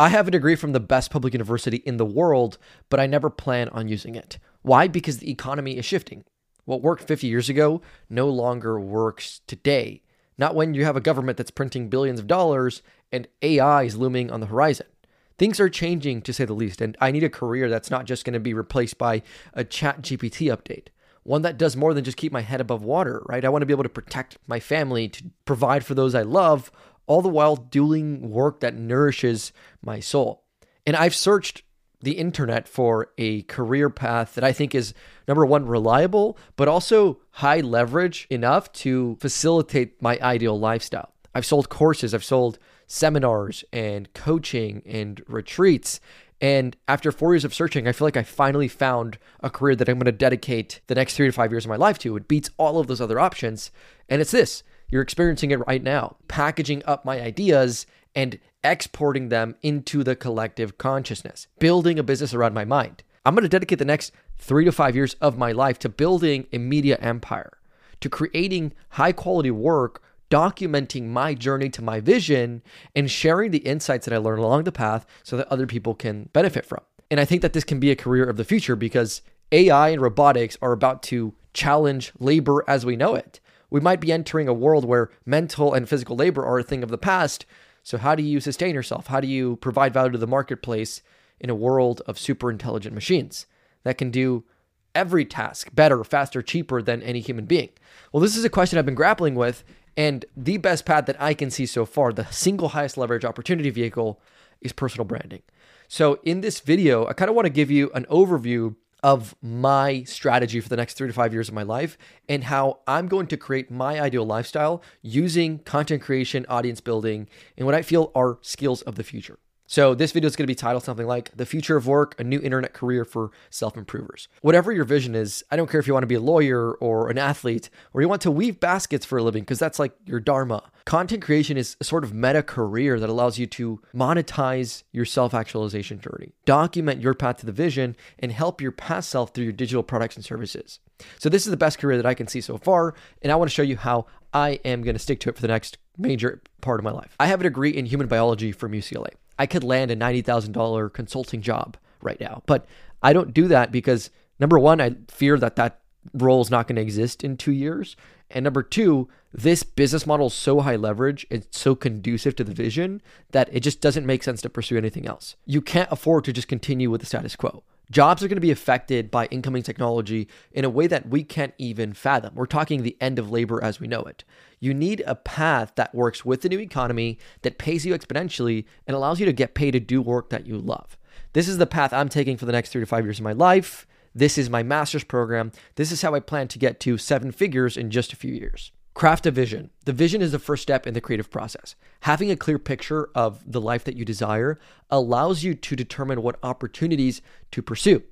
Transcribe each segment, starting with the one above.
I have a degree from the best public university in the world, but I never plan on using it. Why? Because the economy is shifting. What worked 50 years ago no longer works today. Not when you have a government that's printing billions of dollars and AI is looming on the horizon. Things are changing to say the least, and I need a career that's not just going to be replaced by a ChatGPT update. One that does more than just keep my head above water, right? I want to be able to protect my family, to provide for those I love, all the while doing work that nourishes my soul. And I've searched the internet for a career path that I think is number one, reliable, but also high leverage enough to facilitate my ideal lifestyle. I've sold courses, I've sold seminars and coaching and retreats. And after four years of searching, I feel like I finally found a career that I'm going to dedicate the next three to five years of my life to. It beats all of those other options. And it's this you're experiencing it right now, packaging up my ideas and exporting them into the collective consciousness, building a business around my mind. I'm going to dedicate the next three to five years of my life to building a media empire, to creating high quality work, documenting my journey to my vision, and sharing the insights that I learned along the path so that other people can benefit from. And I think that this can be a career of the future because AI and robotics are about to challenge labor as we know it we might be entering a world where mental and physical labor are a thing of the past. So, how do you sustain yourself? How do you provide value to the marketplace in a world of super intelligent machines that can do every task better, faster, cheaper than any human being? Well, this is a question I've been grappling with. And the best path that I can see so far, the single highest leverage opportunity vehicle, is personal branding. So, in this video, I kind of want to give you an overview of my strategy for the next three to five years of my life and how I'm going to create my ideal lifestyle using content creation, audience building, and what I feel are skills of the future. So, this video is going to be titled something like The Future of Work, a New Internet Career for Self Improvers. Whatever your vision is, I don't care if you want to be a lawyer or an athlete or you want to weave baskets for a living, because that's like your dharma. Content creation is a sort of meta career that allows you to monetize your self actualization journey, document your path to the vision, and help your past self through your digital products and services. So, this is the best career that I can see so far, and I want to show you how I am going to stick to it for the next major part of my life. I have a degree in human biology from UCLA. I could land a $90,000 consulting job right now. But I don't do that because number one, I fear that that role is not going to exist in two years. And number two, this business model is so high leverage, it's so conducive to the vision that it just doesn't make sense to pursue anything else. You can't afford to just continue with the status quo. Jobs are going to be affected by incoming technology in a way that we can't even fathom. We're talking the end of labor as we know it. You need a path that works with the new economy, that pays you exponentially, and allows you to get paid to do work that you love. This is the path I'm taking for the next three to five years of my life. This is my master's program. This is how I plan to get to seven figures in just a few years. Craft a vision. The vision is the first step in the creative process. Having a clear picture of the life that you desire allows you to determine what opportunities to pursue.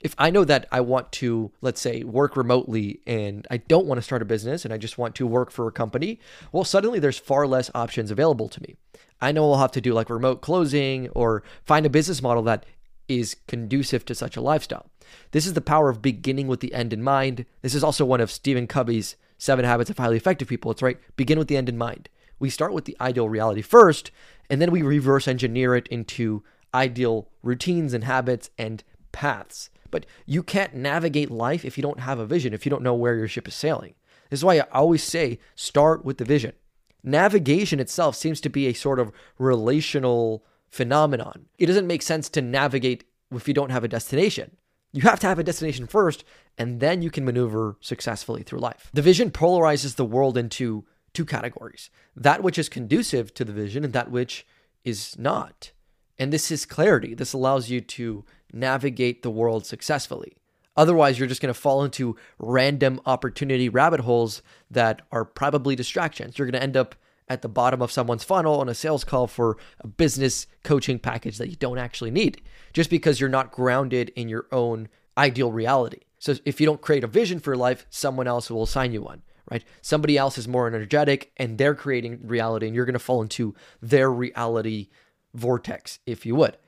If I know that I want to, let's say, work remotely and I don't want to start a business and I just want to work for a company, well, suddenly there's far less options available to me. I know I'll have to do like remote closing or find a business model that is conducive to such a lifestyle. This is the power of beginning with the end in mind. This is also one of Stephen Covey's Seven Habits of Highly Effective People. It's right. Begin with the end in mind. We start with the ideal reality first, and then we reverse engineer it into ideal routines and habits and paths. But you can't navigate life if you don't have a vision, if you don't know where your ship is sailing. This is why I always say start with the vision. Navigation itself seems to be a sort of relational phenomenon. It doesn't make sense to navigate if you don't have a destination. You have to have a destination first, and then you can maneuver successfully through life. The vision polarizes the world into two categories that which is conducive to the vision and that which is not. And this is clarity. This allows you to navigate the world successfully. Otherwise, you're just going to fall into random opportunity rabbit holes that are probably distractions. You're going to end up at the bottom of someone's funnel on a sales call for a business coaching package that you don't actually need just because you're not grounded in your own ideal reality. So if you don't create a vision for your life, someone else will assign you one, right? Somebody else is more energetic and they're creating reality and you're going to fall into their reality vortex, if you would.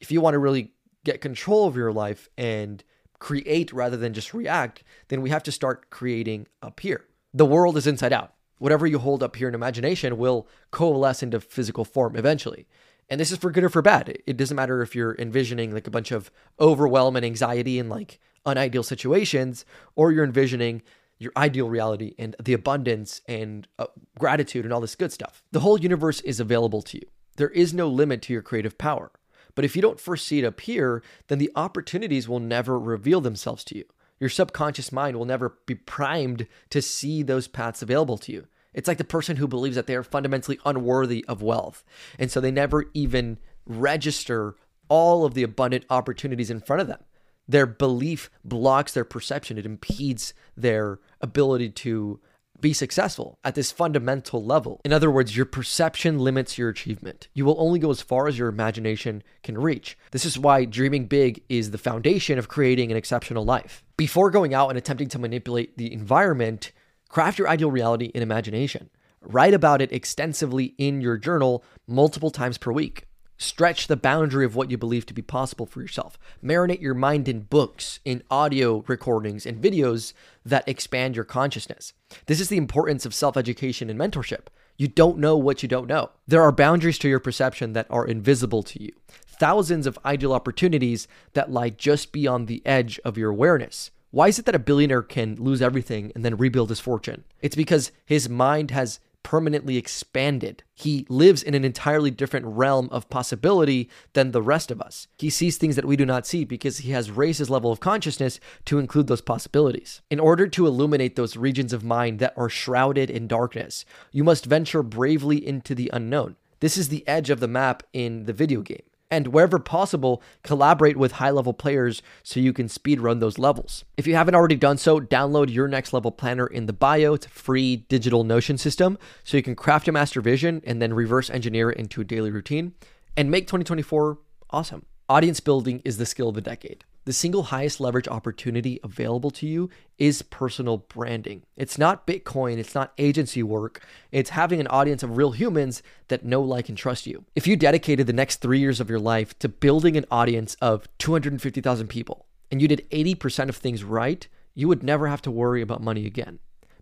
If you want to really get control of your life and create rather than just react, then we have to start creating up here. The world is inside out whatever you hold up here in imagination will coalesce into physical form eventually. And this is for good or for bad. It doesn't matter if you're envisioning like a bunch of overwhelm and anxiety and like unideal situations, or you're envisioning your ideal reality and the abundance and uh, gratitude and all this good stuff. The whole universe is available to you. There is no limit to your creative power. But if you don't first see it appear, then the opportunities will never reveal themselves to you. Your subconscious mind will never be primed to see those paths available to you. It's like the person who believes that they are fundamentally unworthy of wealth. And so they never even register all of the abundant opportunities in front of them. Their belief blocks their perception, it impedes their ability to be successful at this fundamental level. In other words, your perception limits your achievement. You will only go as far as your imagination can reach. This is why dreaming big is the foundation of creating an exceptional life. Before going out and attempting to manipulate the environment, craft your ideal reality in imagination. Write about it extensively in your journal multiple times per week. Stretch the boundary of what you believe to be possible for yourself. Marinate your mind in books, in audio recordings, and videos that expand your consciousness. This is the importance of self education and mentorship. You don't know what you don't know. There are boundaries to your perception that are invisible to you, thousands of ideal opportunities that lie just beyond the edge of your awareness. Why is it that a billionaire can lose everything and then rebuild his fortune? It's because his mind has permanently expanded. He lives in an entirely different realm of possibility than the rest of us. He sees things that we do not see because he has raised his level of consciousness to include those possibilities. In order to illuminate those regions of mind that are shrouded in darkness, you must venture bravely into the unknown. This is the edge of the map in the video game and wherever possible, collaborate with high level players so you can speed run those levels. If you haven't already done so, download your next level planner in the bio. It's a free digital Notion system so you can craft a master vision and then reverse engineer it into a daily routine and make 2024 awesome. Audience building is the skill of the decade. The single highest leverage opportunity available to you is personal branding. It's not Bitcoin, it's not agency work, it's having an audience of real humans that know, like, and trust you. If you dedicated the next three years of your life to building an audience of 250,000 people and you did 80% of things right, you would never have to worry about money again.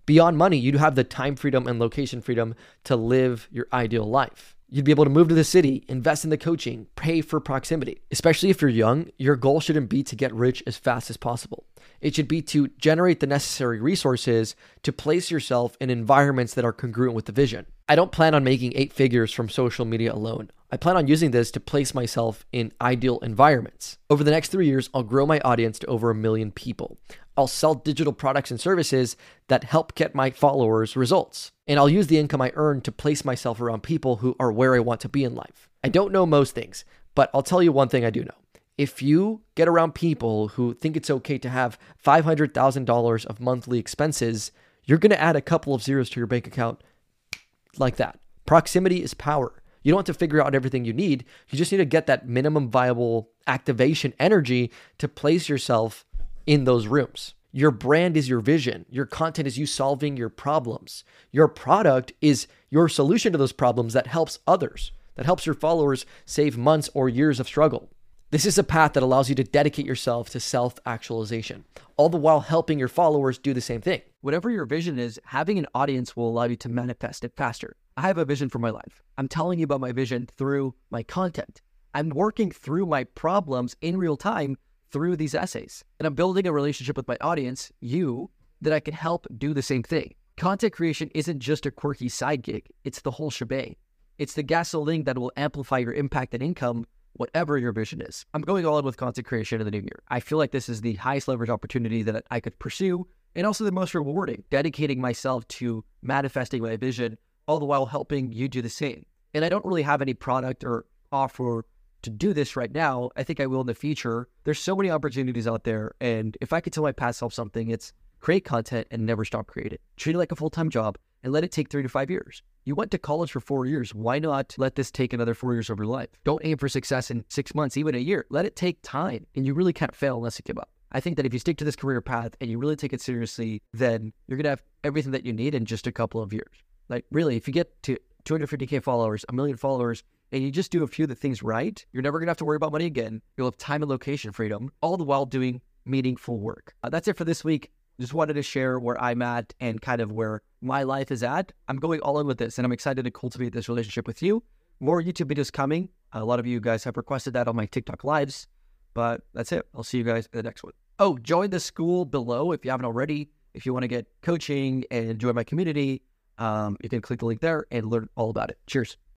Beyond money, you'd have the time freedom and location freedom to live your ideal life. You'd be able to move to the city, invest in the coaching, pay for proximity. Especially if you're young, your goal shouldn't be to get rich as fast as possible. It should be to generate the necessary resources to place yourself in environments that are congruent with the vision. I don't plan on making eight figures from social media alone. I plan on using this to place myself in ideal environments. Over the next three years, I'll grow my audience to over a million people. I'll sell digital products and services that help get my followers results. And I'll use the income I earn to place myself around people who are where I want to be in life. I don't know most things, but I'll tell you one thing I do know. If you get around people who think it's okay to have $500,000 of monthly expenses, you're going to add a couple of zeros to your bank account like that. Proximity is power. You don't have to figure out everything you need. You just need to get that minimum viable activation energy to place yourself in those rooms. Your brand is your vision. Your content is you solving your problems. Your product is your solution to those problems that helps others, that helps your followers save months or years of struggle. This is a path that allows you to dedicate yourself to self actualization, all the while helping your followers do the same thing. Whatever your vision is, having an audience will allow you to manifest it faster. I have a vision for my life. I'm telling you about my vision through my content. I'm working through my problems in real time through these essays. And I'm building a relationship with my audience, you, that I can help do the same thing. Content creation isn't just a quirky side gig, it's the whole shebang. It's the gasoline that will amplify your impact and income, whatever your vision is. I'm going all in with content creation in the new year. I feel like this is the highest leverage opportunity that I could pursue and also the most rewarding, dedicating myself to manifesting my vision, all the while helping you do the same. And I don't really have any product or offer to do this right now. I think I will in the future. There's so many opportunities out there. And if I could tell my past self something, it's create content and never stop creating. Treat it like a full time job and let it take three to five years. You went to college for four years. Why not let this take another four years of your life? Don't aim for success in six months, even a year. Let it take time. And you really can't fail unless you give up. I think that if you stick to this career path and you really take it seriously, then you're going to have everything that you need in just a couple of years. Like, really, if you get to 250K followers, a million followers, and you just do a few of the things right, you're never going to have to worry about money again. You'll have time and location freedom, all the while doing meaningful work. Uh, that's it for this week. Just wanted to share where I'm at and kind of where my life is at. I'm going all in with this and I'm excited to cultivate this relationship with you. More YouTube videos coming. A lot of you guys have requested that on my TikTok lives, but that's it. I'll see you guys in the next one. Oh, join the Skool below if you haven't already. If you want to get coaching and join my community, um, you can click the link there and learn all about it. Cheers.